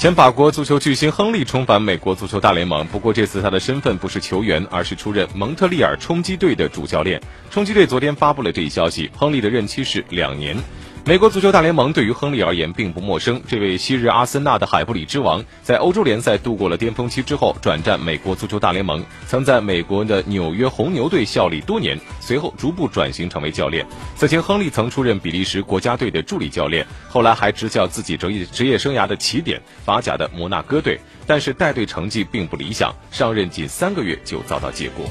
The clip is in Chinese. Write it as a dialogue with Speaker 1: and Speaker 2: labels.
Speaker 1: 前法国足球巨星亨利重返美国足球大联盟，不过这次他的身份不是球员，而是出任蒙特利尔冲击队的主教练。冲击队昨天发布了这一消息，亨利的任期是两年。美国足球大联盟对于亨利而言并不陌生。这位昔日阿森纳的海布里之王，在欧洲联赛度过了巅峰期之后，转战美国足球大联盟，曾在美国的纽约红牛队效力多年，随后逐步转型成为教练。此前，亨利曾出任比利时国家队的助理教练，后来还执教自己职业职业生涯的起点法甲的摩纳哥队，但是带队成绩并不理想，上任仅三个月就遭到解雇。